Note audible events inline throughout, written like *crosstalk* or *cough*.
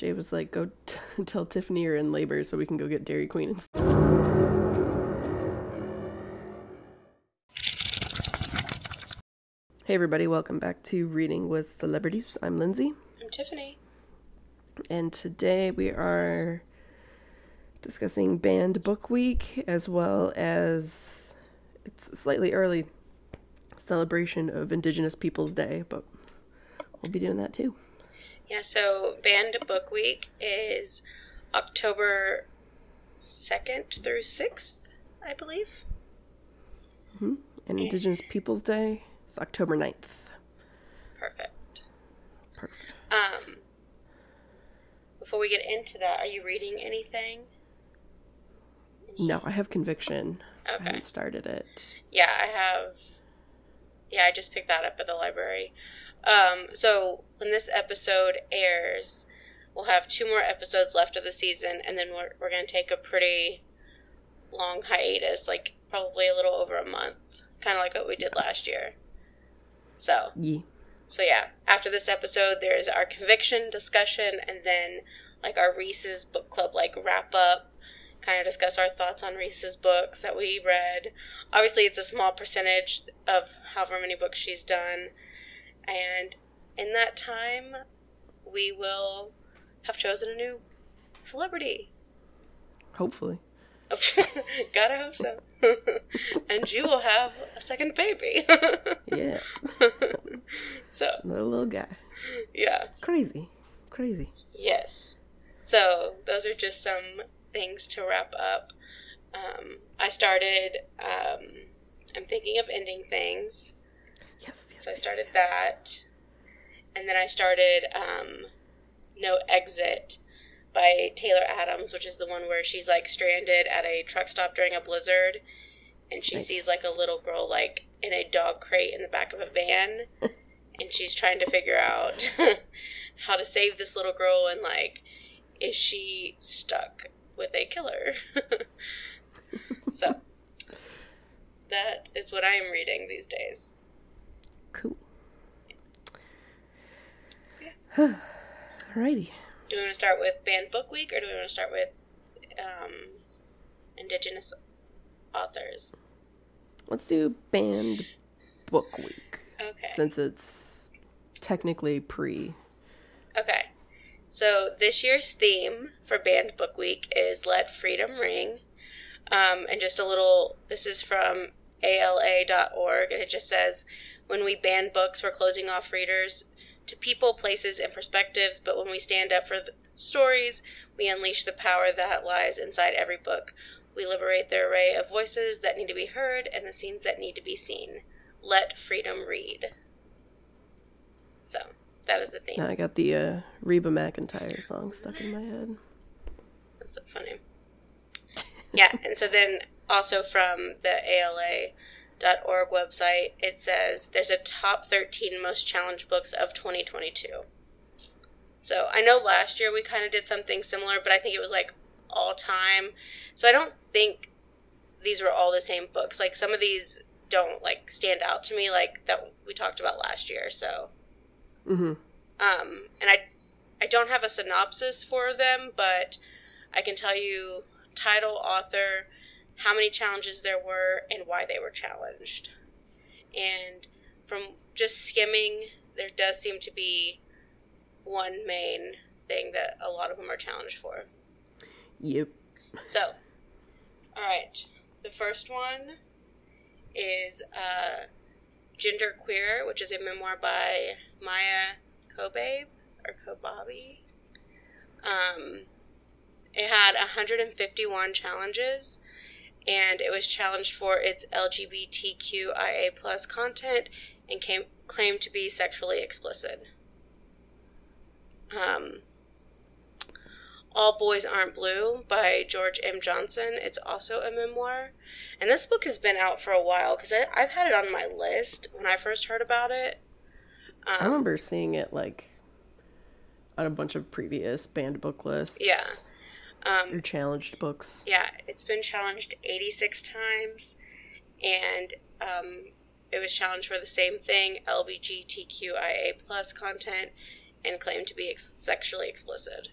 Jay was like, "Go *laughs* t- tell Tifani you're in labor so we can go get Dairy Queen." And stuff. Hey everybody, welcome back to Reading with Celebrities. I'm Lindsey, I'm Tifani. and today we are discussing Banned Book Week as well as it's a slightly early celebration of Indigenous Peoples Day, but we'll be doing that too. Yeah, so Banned Book Week is October 2nd through 6th, I believe. And Indigenous Peoples Day is October 9th. Perfect. Perfect. Um, before we get into that, are you reading anything? No, I have conviction. I Okay. haven't started it. Yeah, I have. Yeah, I just picked that up at the library. Um, so when this episode airs, we'll have two more episodes left of the season, and then we're, we're going to take a pretty long hiatus, like probably a little over a month, kind of like what we did last year. So, Yee. so yeah, after this episode, there's our conviction discussion, and then like our Reese's book club like wrap up, kind of discuss our thoughts on Reese's books that we read. Obviously, it's a small percentage of however many books she's done, and in that time, we will have chosen a new celebrity. Hopefully. *laughs* Gotta hope so. *laughs* and you will have a second baby. *laughs* Yeah. so, Another little guy. yeah. Crazy. Crazy. Yes. So those are just some things to wrap up. Um, I started. Um, I'm thinking of ending things, Yes, yes. so I yes, started yes. that, and then I started um, No Exit by Taylor Adams, which is the one where she's like stranded at a truck stop during a blizzard, and she Nice. sees like a little girl like in a dog crate in the back of a van, *laughs* and she's trying to figure out *laughs* how to save this little girl and like is she stuck with a killer? *laughs* so that is what I am reading these days. Cool. *sighs* Alrighty. Do we want to start with Banned Book Week or do we want to start with um, Indigenous authors? Let's do Banned Book Week. Okay. Since it's technically pre. Okay. So this year's theme for Banned Book Week is Let Freedom Ring. Um, and just a little, this is from ALA.org, and it just says, When we ban books, we're closing off readers to people, places, and perspectives, but when we stand up for the stories, we unleash the power that lies inside every book. We liberate the array of voices that need to be heard and the scenes that need to be seen. Let freedom read. So, that is the theme. Now I got the uh, Reba McEntire song stuck in my head. That's so funny. Yeah, and so then also from the ALA.org website, it says there's a top 13 most challenged books of 2022. So I know last year we kind of did something similar, but I think it was like all time. So I don't think these were all the same books. Like some of these don't like stand out to me like that we talked about last year. So Mm-hmm. um, and I, I don't have a synopsis for them, but I can tell you title, author, how many challenges there were, and why they were challenged. And from just skimming, there does seem to be one main thing that a lot of them are challenged for. Yep. So, all right. The first one is uh, Gender Queer, which is a memoir by Maia Kobabe or Kobabe. Um, it had 151 challenges, and it was challenged for its LGBTQIA plus content and came, claimed to be sexually explicit. Um, all Boys Aren't Blue by George M. Johnson. It's also a memoir. And this book has been out for a while because I've had it on my list when I first heard about it. Um, I remember seeing it like on a bunch of previous banned book lists. Yeah. Um, challenged books. yeah, it's been challenged 86 times, and um, it was challenged for the same thing, LGBTQIA plus content, and claimed to be ex- sexually explicit.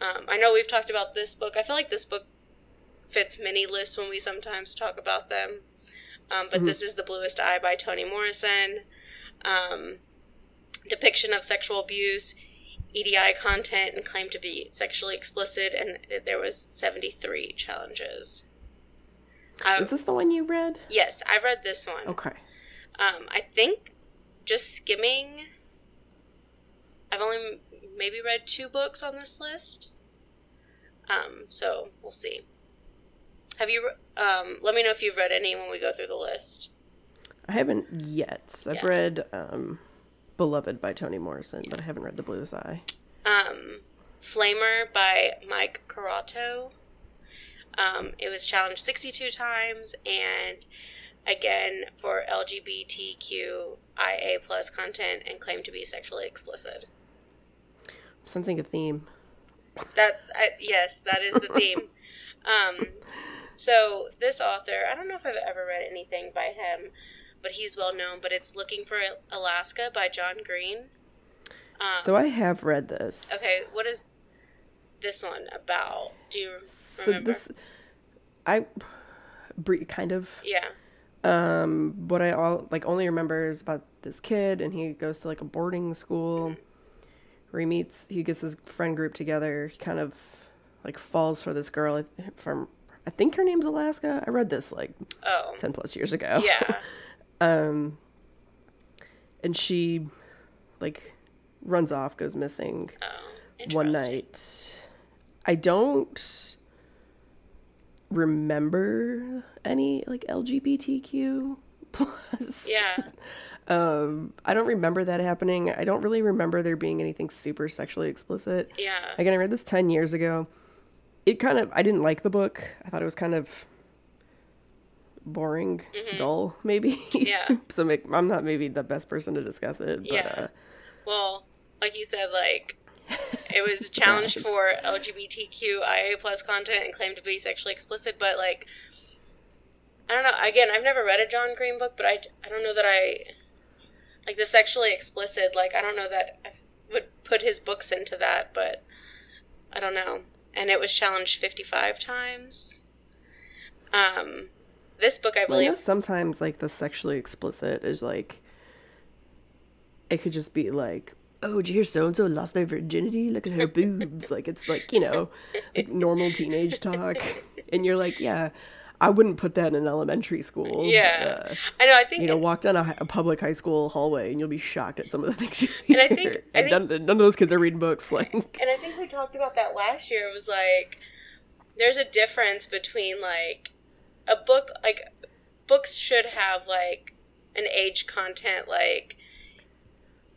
Um, I know we've talked about this book. I feel like this book fits many lists when we sometimes talk about them. Um, but this is The Bluest Eye by Toni Morrison. Um, depiction of sexual abuse, EDI content, and claimed to be sexually explicit, and there was 73 challenges. I, Is this the one you read? yes, I read this one. Okay. Um, I think just skimming, I've only m- maybe read two books on this list. Um, so we'll see. Have you? Um, let me know if you've read any when we go through the list. I haven't yet. I've Yeah. read um, Beloved by Toni Morrison, but I haven't read The Bluest Eye. Um, Flamer by Mike Curato. Um, it was challenged 62 times, and again for LGBTQIA plus content and claimed to be sexually explicit. I'm sensing a theme. That's I, yes, that is the theme. *laughs* um, so this author, I don't know if I've ever read anything by him, but he's well known. But it's "Looking for Alaska" by John Green. Um, So I have read this. okay, what is this one about? Do you remember? So this, I, kind of. yeah, Um, what I all like only remember is about this kid, and he goes to like a boarding school, where he meets. He gets his friend group together. He kind of like falls for this girl from. I think her name's Alaska. I read this like ten plus years ago. yeah, *laughs* Um, and she, like, runs off, goes missing oh, one night. I don't remember any like LGBTQ plus. Yeah, *laughs* Um, I don't remember that happening. I don't really remember there being anything super sexually explicit. yeah, Again, I read this 10 years ago. It kind of, I didn't like the book. I thought it was kind of boring, dull, maybe. Mm-hmm. Yeah. *laughs* so make, I'm not maybe the best person to discuss it. But, Yeah. uh, Well, like you said, like it was *laughs* challenged for LGBTQIA plus content and claimed to be sexually explicit, but like I don't know. Again, I've never read a John Green book, but I, I don't know that I like the sexually explicit. Like I don't know that I would put his books into that, but I don't know. And it was challenged fifty five times. Um, this book I well, believe. sometimes like the sexually explicit is like, it could just be like, oh, did you hear so and so lost their virginity? Look at her *laughs* boobs. like, it's like, you know, like normal teenage *laughs* talk. And you're like, yeah, I wouldn't put that in an elementary school. Yeah. Uh, I know. I think you know, walk down a, a public high school hallway and you'll be shocked at some of the things you And hear. I think- I think- none, none of those kids are reading books. *laughs* Like, and I think we talked about that last year. It was like there's a difference between like a book like books should have like an age content like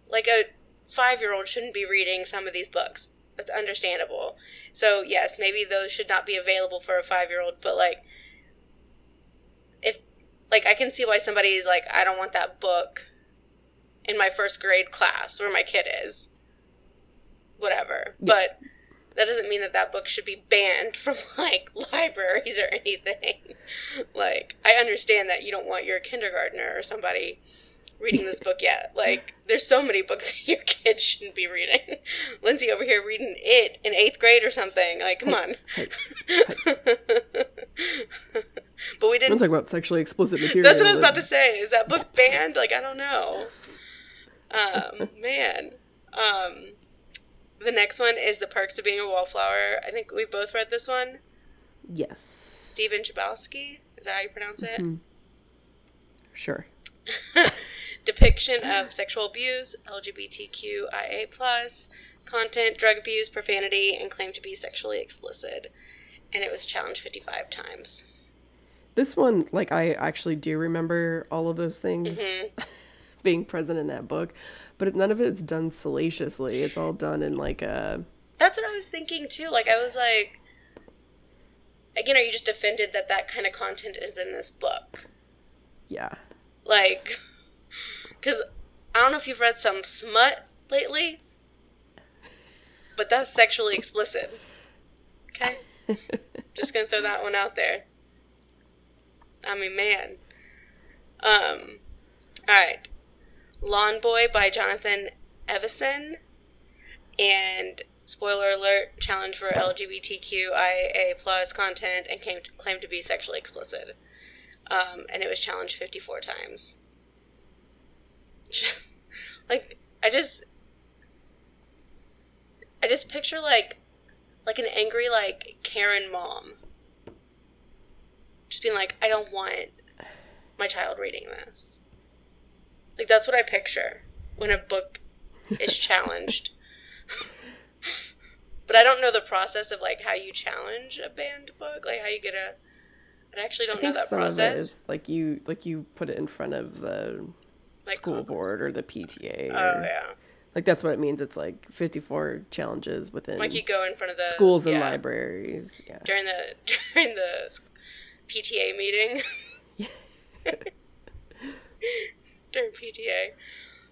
like a 5-year-old shouldn't be reading some of these books. That's understandable. So, yes, maybe those should not be available for a 5-year-old, but like if like I can see why somebody is like I don't want that book in my first grade class where my kid is whatever. But that doesn't mean that that book should be banned *laughs* from like libraries or anything. like I understand that you don't want your kindergartner or somebody reading this book yet. *laughs* Like there's so many books *laughs* that your kids shouldn't be reading. Lindsey over here reading it in eighth grade or something. Like come on. hey, but we don't didn't. talk about sexually explicit material. That's what I was about to say. Is that book banned? Like I don't know. Um, man. Um, the next one is The Perks of Being a Wallflower. I think we've both read this one. Yes. Stephen Chbosky. Is that how you pronounce it? Mhm. Sure. *laughs* Depiction of sexual abuse, LGBTQIA plus content, drug abuse, profanity, and claimed to be sexually explicit. And it was challenged 55 times. This one, like, I actually do remember all of those things Mhm. *laughs* being present in that book, but none of it's done salaciously. It's all done in like a That's what I was thinking too. Like, I was like, again, are you just offended that that kind of content is in this book? yeah. Like, *laughs* because I don't know if you've read some smut lately, but that's sexually explicit. Okay? *laughs* Just gonna throw that one out there. I mean, man. Um, alright. Lawn Boy by Jonathan Evison. And spoiler alert, challenge for LGBTQIA plus content and came claimed to be sexually explicit. Um, and it was challenged 54 times. *laughs* like, I just. I just picture like like an angry like Karen mom. Just being like, I don't want my child reading this. Like that's what I picture when a book is *laughs* challenged. *laughs* but I don't know the process of like how you challenge a banned book, like how you get a. I actually don't I know that some of it process. is like you like you put it in front of the Like school Congress. board or the PTA. Oh or, yeah, Like that's what it means. It's like 54 challenges within like you go in front of the schools and yeah, libraries. Yeah. during the *laughs* during the PTA meeting. During PTA.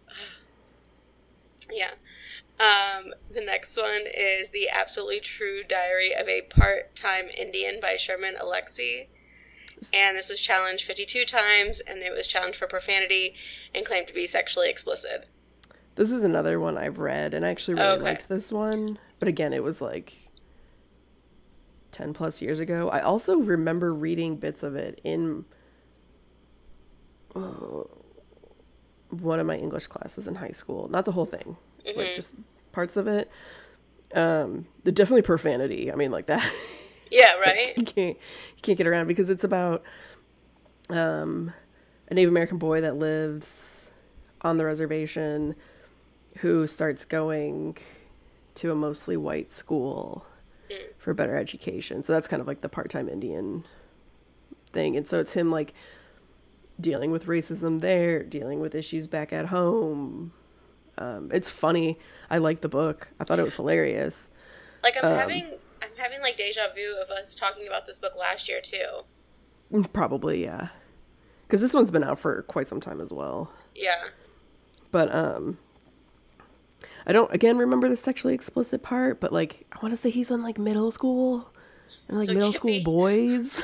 *sighs* yeah. Um, the next one is The Absolutely True Diary of a Part Time Indian by Sherman Alexie. And this was challenged 52 times, and it was challenged for profanity and claimed to be sexually explicit. This is another one I've read, and I actually really Okay. liked this one. But again, it was like 10 plus years ago. I also remember reading bits of it in uh, one of my English classes in high school. Not the whole thing, like just parts of it. Um, the definitely profanity. I mean, like that. Yeah, *laughs* right? you can't you can't get around because it's about um, a Native American boy that lives on the reservation who starts going to a mostly white school for better education. So that's kind of like the part-time Indian thing. And so it's him like dealing with racism there, dealing with issues back at home. Um, it's funny. I like the book. I thought it was hilarious. Like I'm Um, having I'm having like deja vu of us talking about this book last year too. Probably, yeah. Because this one's been out for quite some time as well. Yeah. But um, I don't again remember the sexually explicit part, but like I want to say he's in like middle school, and like So middle school be- boys.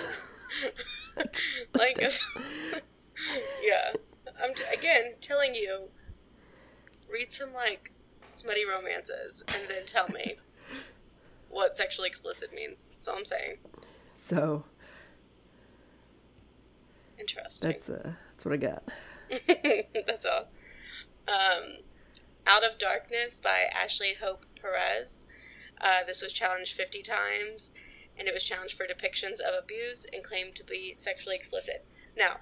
*laughs* like *laughs* *laughs* *laughs* yeah. I'm t- again telling you read some like smutty romances and then tell me *laughs* what sexually explicit means. That's all i'm saying. So. Interesting. That's uh that's what I got. *laughs* that's all. Um out of darkness by ashley hope perez. Uh, this was challenged 50 times and it was challenged for depictions of abuse and claimed to be sexually explicit. Now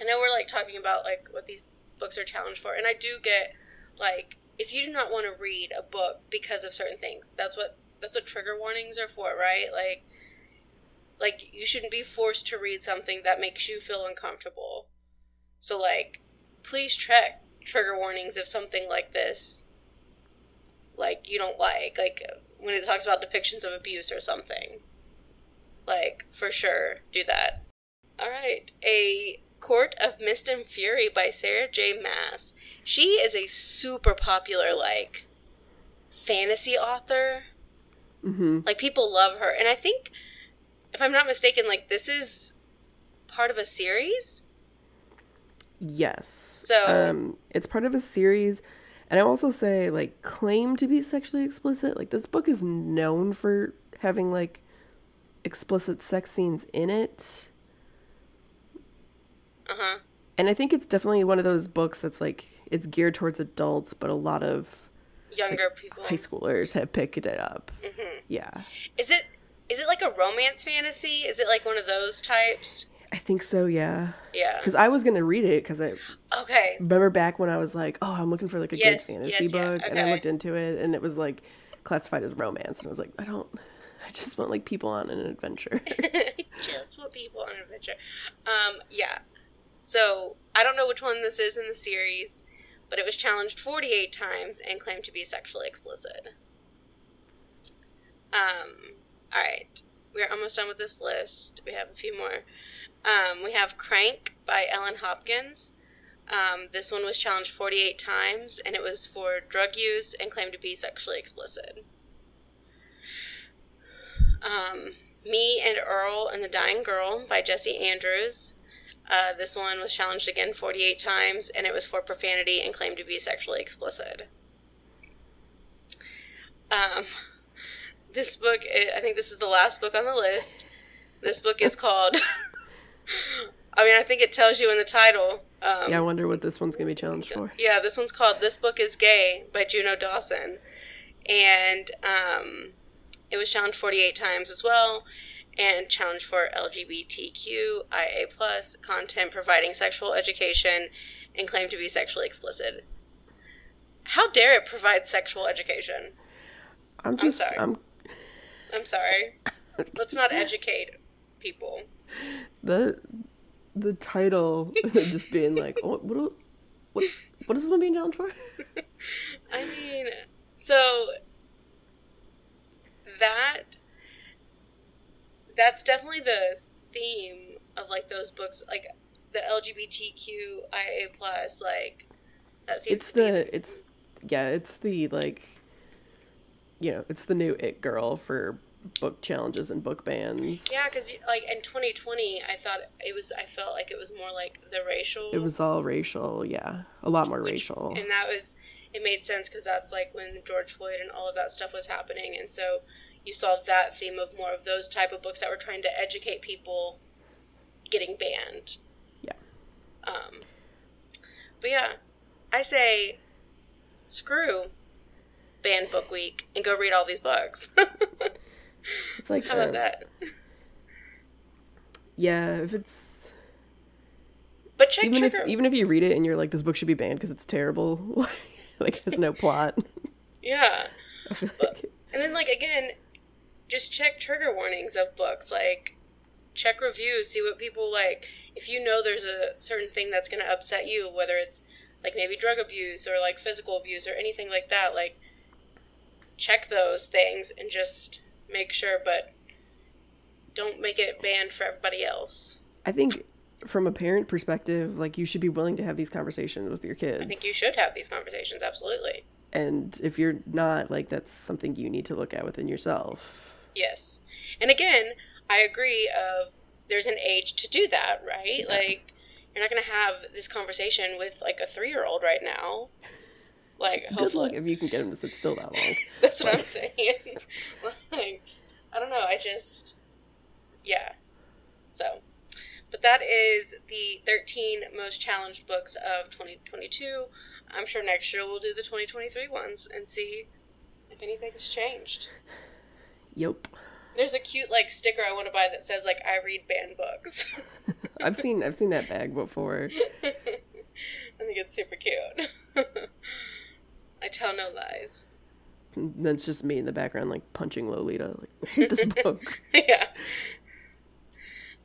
I know we're like talking about like what these books are challenged for, and I do get like if you do not want to read a book because of certain things, that's what that's what trigger warnings are for, right? Like like you shouldn't be forced to read something that makes you feel uncomfortable. So like please check trigger warnings if something like this like you don't like like when it talks about depictions of abuse or something. Like for sure do that. All right, a Court of Mist and Fury by Sarah J. Maas. She is a super popular like fantasy author. hmm Like people love her, and I think, if I'm not mistaken, like this is part of a series. Yes. So- um, it's part of a series, and I also say like claim to be sexually explicit. Like this book is known for having like explicit sex scenes in it. Uh huh. And I think it's definitely one of those books that's like it's geared towards adults, but a lot of Younger people. high schoolers have picked it up. hmm Yeah, Is it is it like a romance fantasy? Is it like one of those types? I think so. Yeah, Yeah. because I was gonna read it because I Okay. remember back when I was like, oh, I'm looking for like a Yes, good fantasy yes, yeah, book, and I looked into it, and it was like classified as romance, and I was like, I don't, I just want like people on an adventure. *laughs* just what people on an adventure. Um, yeah. So I don't know which one this is in the series, but it was challenged 48 times and claimed to be sexually explicit. Um, all right, we're almost done with this list. We have a few more. Um, we have Crank by Ellen Hopkins. Um, this one was challenged 48 times, and it was for drug use and claimed to be sexually explicit. Um, Me and Earl and the Dying Girl by Jesse Andrews. Uh, this one was challenged again 48 times, and it was for profanity and claimed to be sexually explicit. Um, this book, I think this is the last book on the list. This book is called. *laughs* I mean, I think it tells you in the title. Um, yeah, I wonder what this one's gonna be challenged for. Yeah, this one's called "This Book Is Gay" by Juno Dawson, and um, it was challenged 48 times as well, and challenge for LGBTQIA plus content providing sexual education and claim to be sexually explicit. How dare it provide sexual education? I'm just. sorry. I'm I'm sorry. *laughs* Let's not educate people. the the title *laughs* just being like, oh, what, what, what, what is this one being challenged for? *laughs* I mean, so that that's definitely the theme of like those books, like the LGBTQIA plus, like that seems It's to be the it's yeah, it's the like you know, it's the new it girl for book challenges and book bans. yeah, because like in 2020, I thought it was. I felt like it was more like the racial. It was all racial, yeah. A lot more which- racial. and that was it made sense because that's like when George Floyd and all of that stuff was happening, and so you saw that theme of more of those type of books that were trying to educate people getting banned. Yeah. Um. But yeah, I say screw banned book week and go read all these books. *laughs* It's like How about um, that? Yeah, if it's But check even if even if you read it and you're like this book should be banned because it's terrible, *laughs* like has no plot. yeah. *laughs* Like And then, like, again, just check trigger warnings of books. Like, check reviews, see what people like. If you know there's a certain thing that's going to upset you, whether it's like maybe drug abuse or like physical abuse or anything like that, like, check those things and just make sure, but don't make it banned for everybody else. I think from a parent perspective, like you should be willing to have these conversations with your kids. I think you should have these conversations, absolutely. And if you're not, like that's something you need to look at within yourself. Yes. And again, I agree of there's an age to do that, right? Like you're not going to have this conversation with like a 3-year-old right now. Like Good hopefully luck if you can get him to sit still that long. *laughs* that's what I'm saying. *laughs* like I don't know, I just yeah. So, but that is the 13 most challenged books of 2022. I'm sure next year we'll do the 2023 ones and see if anything has changed. Yep. There's a cute like sticker I want to buy that says like I read banned books. *laughs* I've seen I've seen that bag before. *laughs* I think it's super cute. *laughs* I tell no lies. That's just me in the background like punching Lolita. Like I hate this book. yeah.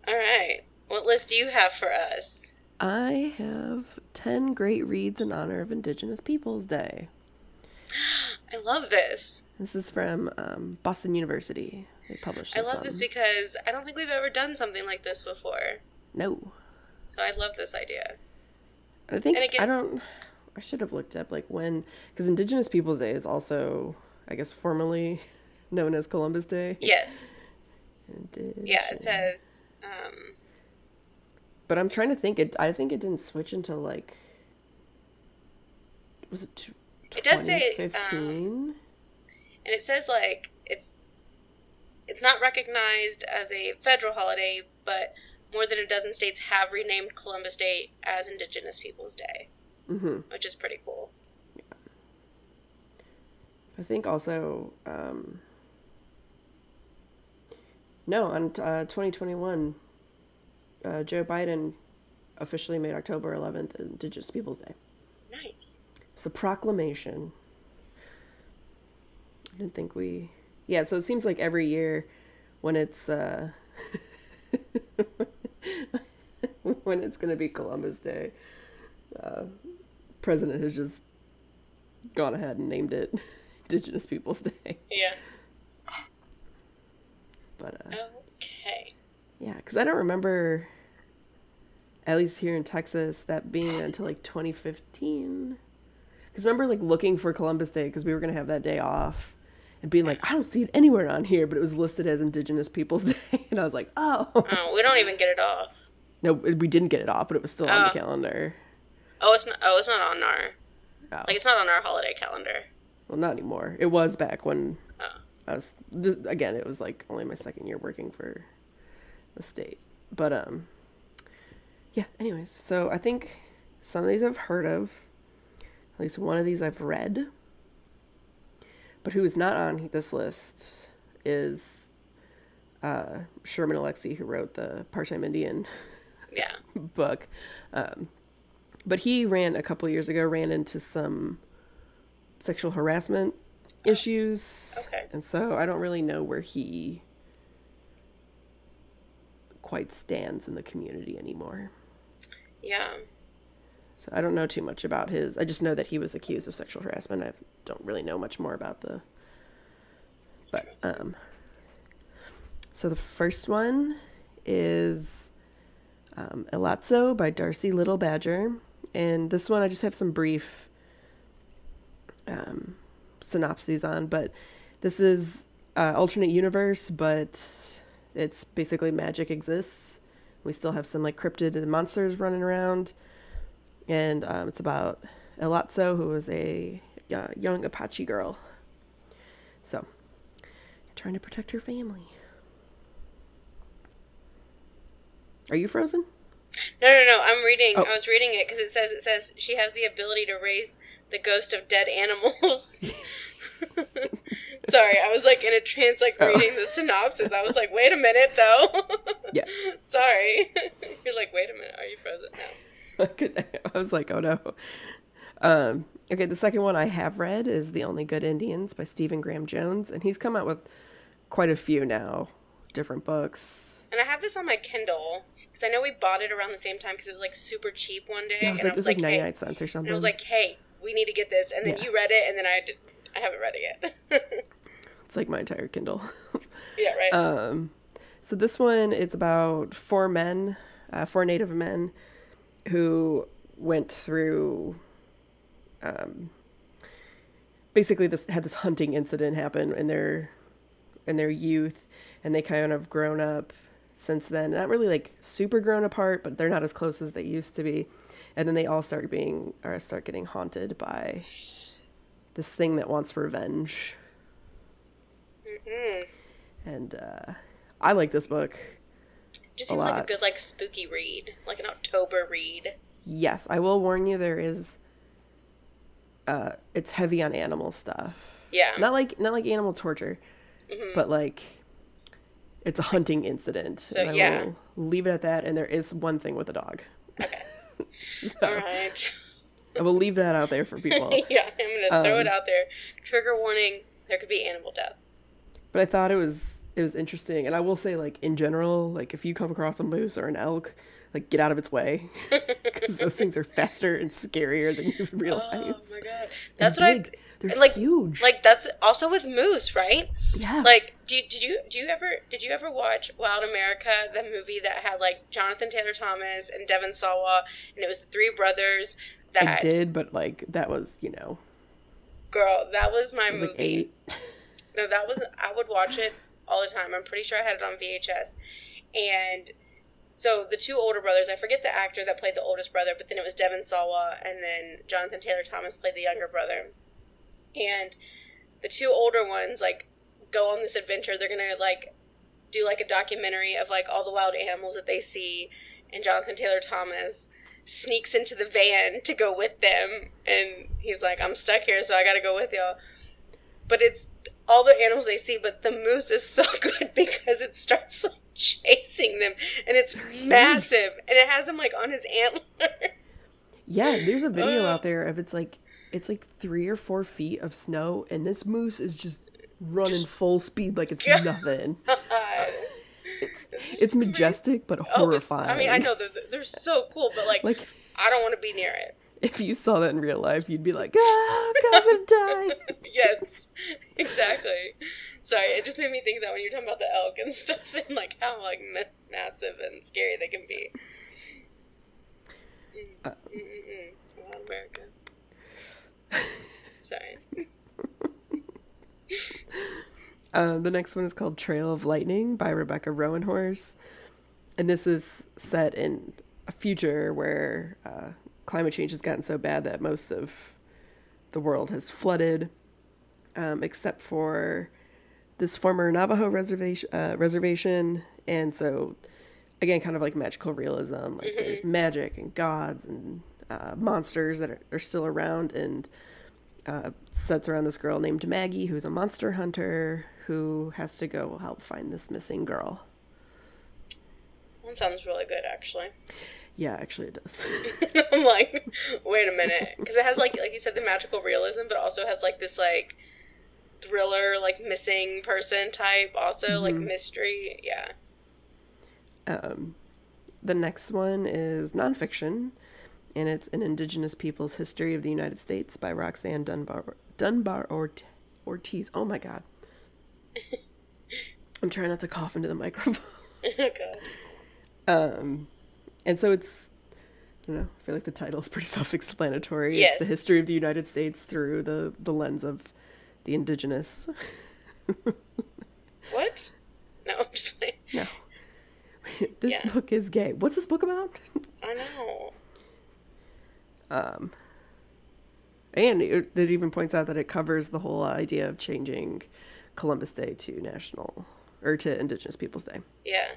All right. What list do you have for us? I have ten great reads in honor of Indigenous Peoples Day. I love this. This is from um, Boston University. They published I love this because I don't think we've ever done something like this before. no. So I love this idea. I think again- I don't. I should have looked up like when because Indigenous Peoples Day is also, I guess, formally *laughs* known as Columbus Day. Yes. Indigenous. Yeah, it says um But I'm trying to think. It. I think it didn't switch until like. Was it? It does say, um, and it says like it's it's not recognized as a federal holiday, but more than a dozen states have renamed Columbus Day as Indigenous Peoples Day, mm-hmm. which is pretty cool. I think also. Um, no, on uh, 2021, uh, Joe Biden officially made October 11th Indigenous Peoples Day. It's a proclamation. I didn't think we. Yeah, so it seems like every year when it's uh *laughs* when it's gonna be Columbus Day, uh, president has just gone ahead and named it *laughs* Indigenous Peoples Day. Yeah. But uh, Okay. yeah, because I don't remember, at least here in Texas, that being until like 2015. Because remember, like looking for Columbus Day because we were gonna have that day off, and being like, I don't see it anywhere on here, but it was listed as Indigenous Peoples *laughs* Day, and I was like, oh, Oh, we don't even get it off. no, we didn't get it off, but it was still on the Oh. calendar. Oh, it's not. Oh, it's not on our. Oh. Like, it's not on our holiday calendar. Well, not anymore. It was back when Oh. I was this, again. It was like only my second year working for the state, but um, yeah. Anyways, so I think some of these I've heard of. At least one of these I've read. But who is not on this list is uh, Sherman Alexie, who wrote the Part Time Indian *laughs* Yeah. *laughs* book. Um, but he ran a couple years ago, ran into some sexual harassment issues. okay. And so I don't really know where he quite stands in the community anymore. Yeah. So I don't know too much about his. I just know that he was accused of sexual harassment. I don't really know much more about the. But um. So the first one is um, Elatsoe by Darcy Little Badger, and this one I just have some brief um, synopses on. But this is uh, alternate universe, but it's basically magic exists. We still have some like cryptid and monsters running around and um, it's about Elatsoe, who was a uh, young Apache girl. So, trying to protect her family. Are you frozen? No, no, no. I'm reading. Oh. I was reading it because it says it says she has the ability to raise the ghost of dead animals. *laughs* *laughs* Sorry, I was like in a trance, like Oh. reading the synopsis. I was like, wait a minute, though. Yeah. *laughs* Sorry. You're like, wait a minute. Are you frozen now? *laughs* I could- I was like, oh no. Um, okay, the second one I have read is The Only Good Indians by Stephen Graham Jones, and he's come out with quite a few now, different books. And I have this on my Kindle because I know we bought it around the same time because it was like super cheap one day. Yeah, it was like I it was like hey, 99 cents or something. and I was like, hey, we need to get this. And then Yeah. you read it, and then I did, I haven't read it yet. *laughs* it's like my entire Kindle. *laughs* yeah, right. Um, so this one, it's about four men, uh, four Native men, who went through, um, basically this had this hunting incident happen in their, in their youth, and they kind of grown up since then. Not really like super grown apart, but they're not as close as they used to be, and then they all start being or start getting haunted by this thing that wants revenge Mhm. and uh, I like this book. Just seems like a good like spooky read, like an October read. Yes, I will warn you. There is, uh, it's heavy on animal stuff. Yeah. Not like not like animal torture, Mhm. but like it's a hunting incident. So, and I yeah. will leave it at that. And there is one thing with a dog. Okay. *laughs* So, All right. I will leave that out there for people. *laughs* yeah, I'm gonna throw it Um, out there. Trigger warning: there could be animal death. but I thought it was it was interesting, and I will say like in general, like if you come across a moose or an elk, like get out of its way *laughs* because those things are faster and scarier than you realize. *laughs* Oh my god, And that's what big. They're like- huge. Like. That's also with moose, right? yeah. Like, do did you do you ever did you ever watch Wild America, the movie that had like Jonathan Taylor Thomas and Devon Sawa, and it was the three brothers I that did, but like that was you know girl that was my I was movie. like eight. No, that was I would watch it all the time. I'm pretty sure I had it on VHS. And so the two older brothers, I forget the actor that played the oldest brother, but then it was Devon Sawa and then Jonathan Taylor Thomas played the younger brother. And the two older ones like go on this adventure. They're going to like do like a documentary of like all the wild animals that they see and Jonathan Taylor Thomas sneaks into the van to go with them and he's like I'm stuck here so I got to go with y'all but it's all the animals they see, but the moose is so *laughs* good because it starts like chasing them and it's massive and it has him like on his antlers. Yeah, there's a video out there of it's like it's like three or four feet of snow, and this moose is just running Just- full speed like it's *laughs* Yeah. nothing. *laughs* It's It's majestic but Oh, horrifying. I mean, I know they're, they're so cool, but like, Like I don't want to be near it. *laughs* if you saw that in real life, you'd be like, ah, I'm gonna die. *laughs* yes, exactly. Sorry, it just made me think that when you're talking about the elk and *laughs* stuff, and like how like ma- massive and scary they can be. Mm, Uh. mm, mm, America. Sorry. Uh, the next one is called Trail of Lightning by Rebecca Roanhorse. And this is set in a future where uh, climate change has gotten so bad that most of the world has flooded. um, except for this former Navajo reservation uh, reservation, and so again, kind of like magical realism. Like there's magic and gods and uh, monsters that are, are still around, and uh, sets around this girl named Maggie, who's a monster hunter who has to go help find this missing girl. That sounds really good, actually. Yeah, actually, it does. *laughs* I'm like, wait a minute, because it has like like you said the magical realism, but also has like this like thriller, like missing person type, also like mystery. Yeah. Um, the next one is nonfiction, and it's an Indigenous Peoples History of the United States by Roxanne Dunbar Dunbar Ort- Ortiz. Oh my God, *laughs* I'm trying not to cough into the microphone. *laughs* oh god. Um, and so it's, you know, I feel like the title is pretty *laughs* self-explanatory. It's Yes. the history of the United States through the the lens of the indigenous. *laughs* What? No, I'm just like, no, *laughs* this Yeah. book is gay. What's this book about? I know. Um, and it, it even points out that it covers the whole idea of changing Columbus Day to National or to Indigenous Peoples Day. Yeah.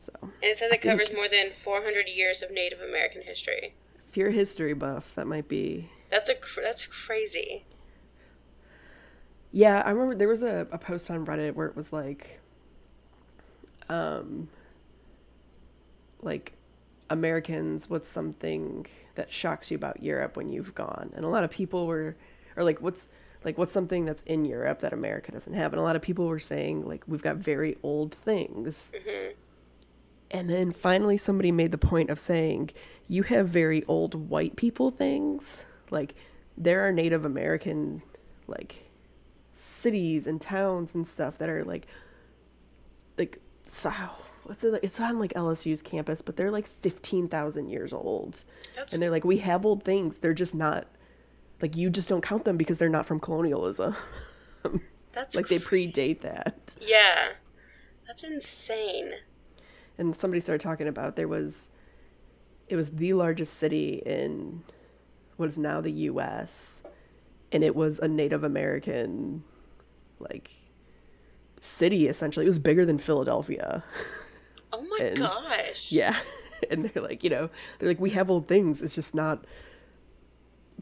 So And it says it covers more than 400 years of Native American history. if you're a history buff, that might be. That's a cr- that's crazy. Yeah, I remember there was a, a post on Reddit where it was like, um, like Americans, what's something that shocks you about Europe when you've gone? And a lot of people were, or like, what's like what's something that's in Europe that America doesn't have? And a lot of people were saying like we've got very old things. And then finally somebody made the point of saying you have very old white people things. Like there are Native American like cities and towns and stuff that are like like so what's it like? it's on like LSU's campus but they're like 15,000 years old That's and they're like we have old things they're just not like you just don't count them because they're not from colonialism *laughs* that's like they predate that yeah. That's insane. And somebody started talking about there was it was the largest city in what is now the US and it was a Native American like city essentially it was bigger than Philadelphia Oh my *laughs* And- gosh. yeah *laughs* and they're like you know they're like we have old things it's just not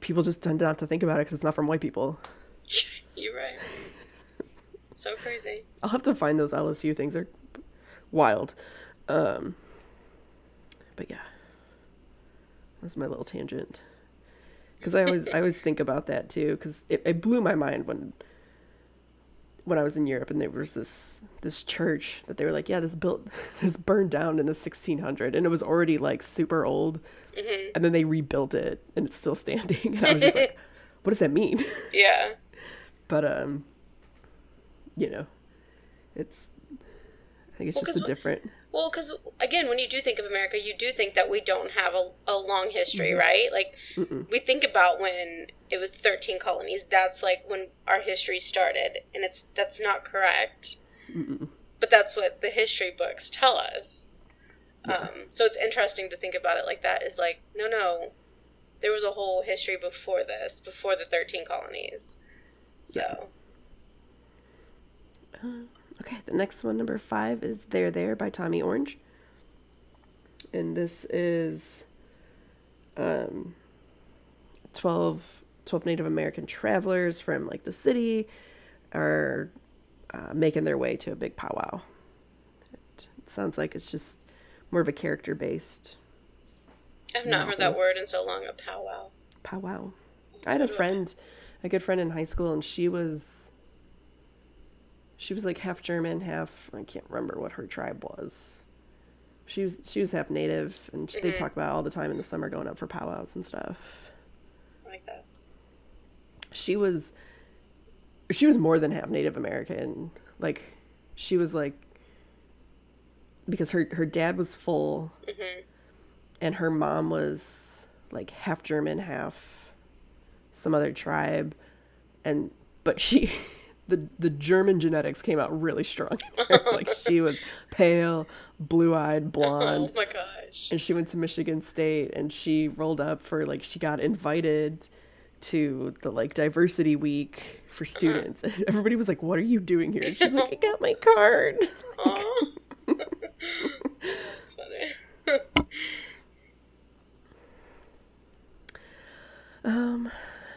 people just tend not to think about it because it's not from white people *laughs* You're right. So crazy. I'll have to find those LSU things. They're wild. Um, but yeah, that's my little tangent. Because I always I always think about that too. Because it, it blew my mind when when I was in Europe and there was this this church that they were like, yeah, this built *laughs* this burned down in the 1600 and it was already like super old, and then they rebuilt it and it's still standing. *laughs* And I was just like, *laughs* what does that mean? Yeah. but um you know it's i think it's Well, just a different Well, because again, when you do think of America, you do think that we don't have a, a long history, right? Like, we think about when it was 13 colonies. That's like when our history started, and it's that's not correct. But that's what the history books tell us. Um, so it's interesting to think about it like that. Is like, no, no, there was a whole history before this, before the 13 colonies. So, okay the next one number five is there there by tommy orange and this is um 12 12 native american travelers from like the city are uh, making their way to a big powwow it sounds like it's just more of a character based I've not heard that word in so long. A powwow. powwow. I had a friend, a good friend in high school, and she was, she was like half German, half I can't remember what her tribe was. She was she was half native, and they mm-hmm. talk about all the time in the summer going up for powwows and stuff. I like that. She was, she was more than half Native American. Like, she was like, because her her dad was full, mm-hmm. and her mom was like half German, half some other tribe, and but she. *laughs* The, the German genetics came out really strong. *laughs* like she was pale, blue eyed, *laughs* blonde, Oh my gosh. and she went to Michigan State and she rolled up for like she got invited to the like diversity week for students, and everybody was like, "What are you doing here?" And she's like, *laughs* "I got my card." That's funny. Um,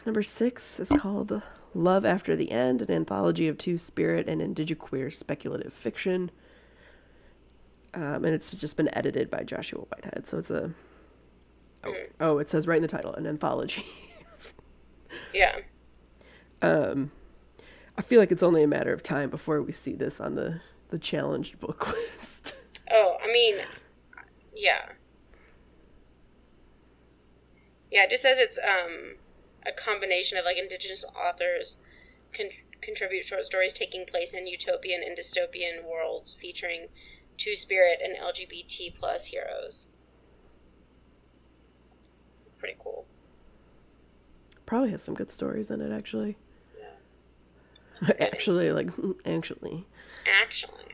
number six is called Love After the End, an anthology of two spirit and indigiqueer speculative fiction. Um, and it's just been edited by Joshua Whitehead, so it's a. Oh, oh, it says right in the title, an anthology. *laughs* Yeah. um, I feel like it's only a matter of time before we see this on the the challenged book *laughs* list. Oh, I mean, yeah. Yeah, it just says it's um a combination of like indigenous authors con- contribute short stories taking place in utopian and dystopian worlds featuring two spirit and LGBT plus heroes. It's pretty cool. Probably has some good stories in it, actually. Yeah. *laughs* actually, like *laughs* actually. Actually.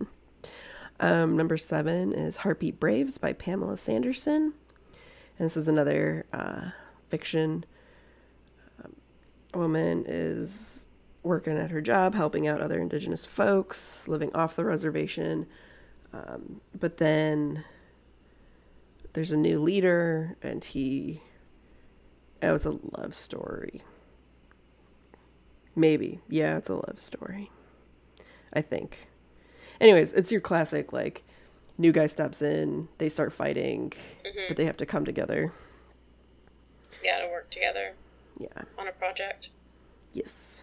*laughs* Um, number seven is Heartbeat Braves by Pamela Sanderson. And this is another uh, fiction. Um, woman is working at her job, helping out other indigenous folks, living off the reservation. Um, but then there's a new leader, and he. Oh, it's a love story. Maybe. Yeah, it's a love story. I think. Anyways, it's your classic like new guy steps in, they start fighting, but they have to come together. Yeah, to work together Yeah. on a project. Yes.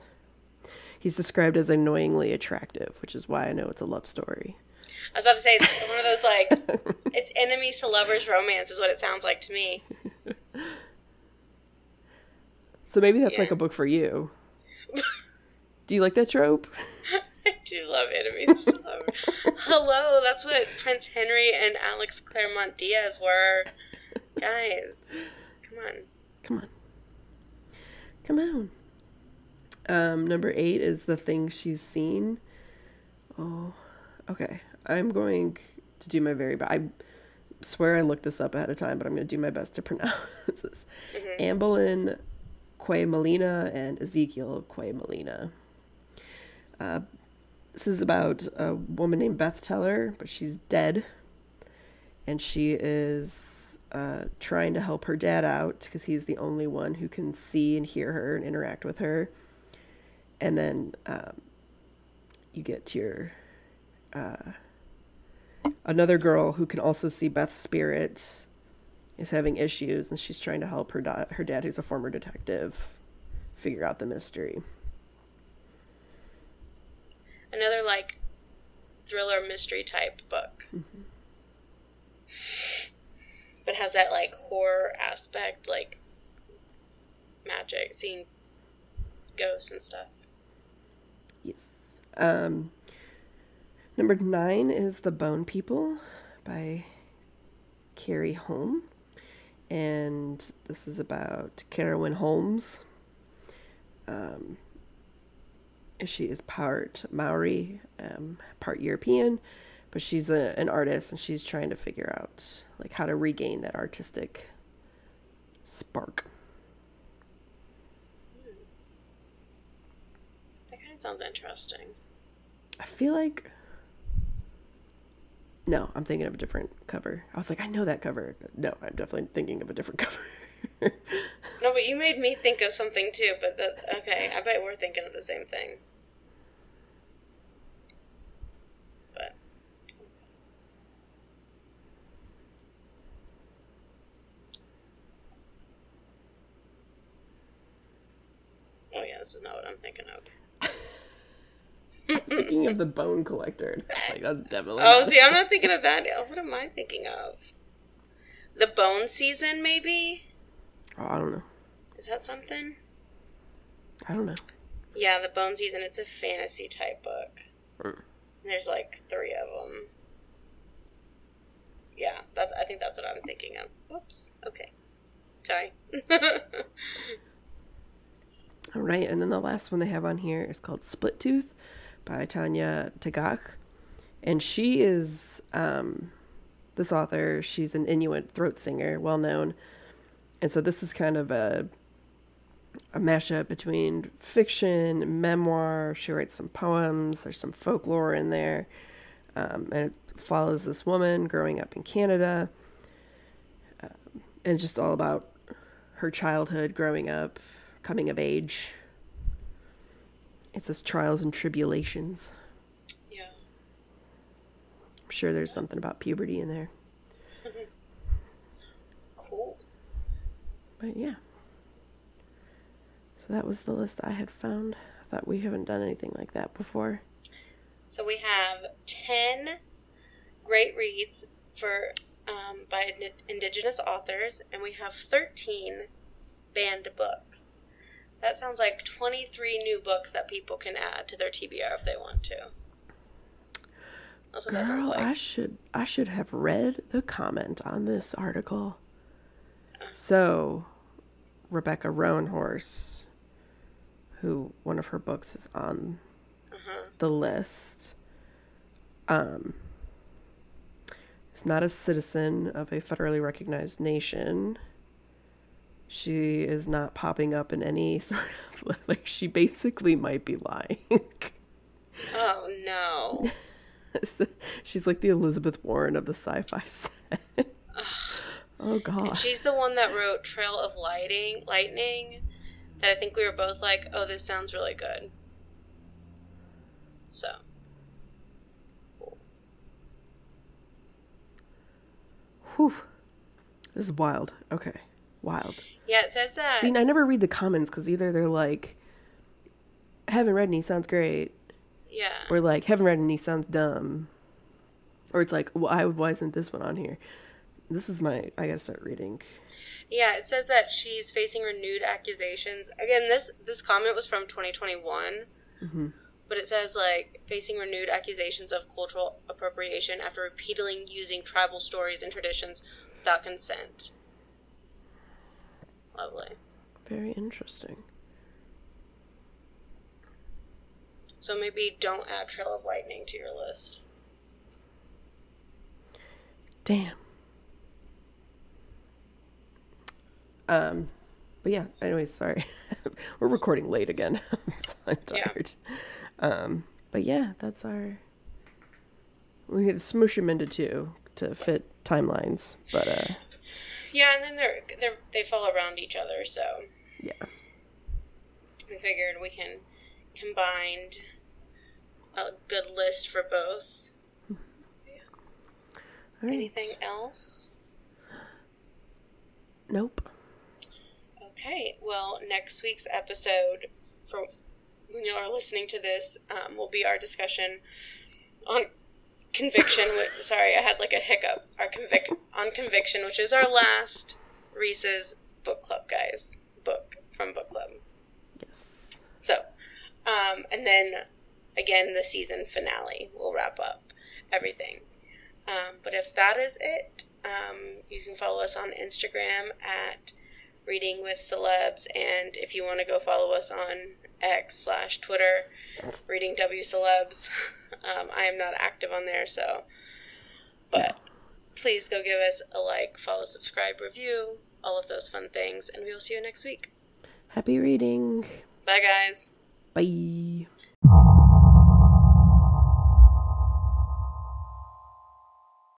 He's described as annoyingly attractive, which is why I know it's a love story. I was about to say it's one of those like *laughs* it's enemies to lovers romance is what it sounds like to me. *laughs* So maybe that's like a book for you. *laughs* Do you like that trope? I do love enemies to lovers. Hello, that's what Prince Henry and Alex Claremont Diaz were. Guys, come on. Come on. Come on. Um, number eight is The Thing She's Seen. Oh, okay. I'm going to do my very best. I swear I looked this up ahead of time, but I'm going to do my best to *laughs* pronounce this. Amberlyn Quay Molina and Ezekiel Kwaymullina. Uh, this is about a woman named Beth Teller, but she's dead. And she is uh, trying to help her dad out because he's the only one who can see and hear her and interact with her. And then um, you get your uh, another girl who can also see Beth's spirit is having issues, and she's trying to help her da- her dad, who's a former detective, figure out the mystery. Another like thriller mystery type book. But has that like horror aspect, like magic, seeing ghosts and stuff. Yes. Um, number nine is The Bone People by Keri Hulme. And this is about Carolyn Holmes. Um, she is part Maori, um, part European, but she's a, an artist and she's trying to figure out like how to regain that artistic spark. That kind of sounds interesting. I feel like. No, I'm thinking of a different cover. I was like, I know that cover. No, I'm definitely thinking of a different *laughs* cover. No, but you made me think of something too. But that okay, I bet we're thinking of the same thing. But oh yeah, this is not what I'm thinking of. *laughs* thinking of the Bone Collector. and I was like, that's definitely. Oh, see, I'm not thinking of that. What am I thinking of? The Bone Season, maybe? Oh, I don't know. Is that something? I don't know. Yeah, The Bone Season. It's a fantasy type book. Mm. There's like three of them. Yeah, that, I think that's what I'm thinking of. Whoops. Okay. Sorry. *laughs* All right, and then the last one they have on here is called Split Tooth by Tanya Tagaq. And she is um, this author. She's an Inuit throat singer, well known. and so this is kind of a a mashup between fiction memoir. She writes some poems. There's some folklore in there, um, and it follows this woman growing up in Canada, um, and just all about her childhood, growing up, coming of age. It says trials and tribulations. Yeah. I'm sure there's something about puberty in there. *laughs* Cool. But yeah. So that was the list I had found. I thought we haven't done anything like that before. So we have 10 great reads for um, by ind- indigenous authors, and we have 13 banned books. That sounds like 23 new books that people can add to their TBR if they want to. That's what that Girl, like. I should I should have read the comment on this article. So, Rebecca Roanhorse, who one of her books is on Uh-huh. the list, um, is not a citizen of a federally recognized nation. She is not popping up in any *laughs* sort of like she basically might be lying. Oh no. *laughs* She's like the Elizabeth Warren of the sci-fi set. oh god. She's the one that wrote Trail of Lighting Lightning that I think we were both like, "Oh, this sounds really good." So, Whew. This is wild. Okay. Wild. Yeah, it says that See, I never read the comments because either they're like, haven't read any, sounds great, yeah. or like, haven't read any, sounds dumb. Or it's like, why, why isn't this one on here? This is my, I gotta start reading. Yeah, it says that she's facing renewed accusations. Again, this this comment was from 2021. Mhm. But it says like facing renewed accusations of cultural appropriation after repeatedly using tribal stories and traditions without consent. Lovely. Very interesting. So maybe don't add Trail of Lightning to your list. Damn. Um, but yeah. Anyways, sorry. *laughs* We're recording late again. *laughs* so I'm tired. Yeah. Um, but yeah, that's our. We could smoosh them into two to fit timelines, but uh, Yeah, and then they're they they fall around each other, so yeah. we figured we can combine a good list for both. All right. Anything else? Nope. Okay, well, next week's episode, for when you are listening to this, um, will be our discussion on conviction. Sorry, I had like a hiccup. Our convic on conviction, which is our last Reese's book club, guys. Book from book club. Yes. So, um, and then again, the season finale will wrap up everything. Um, but if that is it, um, you can follow us on Instagram at Reading with Celebs, and if you want to go follow us on X slash Twitter, *laughs* Reading W Celebs. *laughs* Um, I am not active on there, so. But please go give us a like, follow, subscribe, review, all of those fun things, and we will see you next week. Happy reading. Bye, guys. Bye.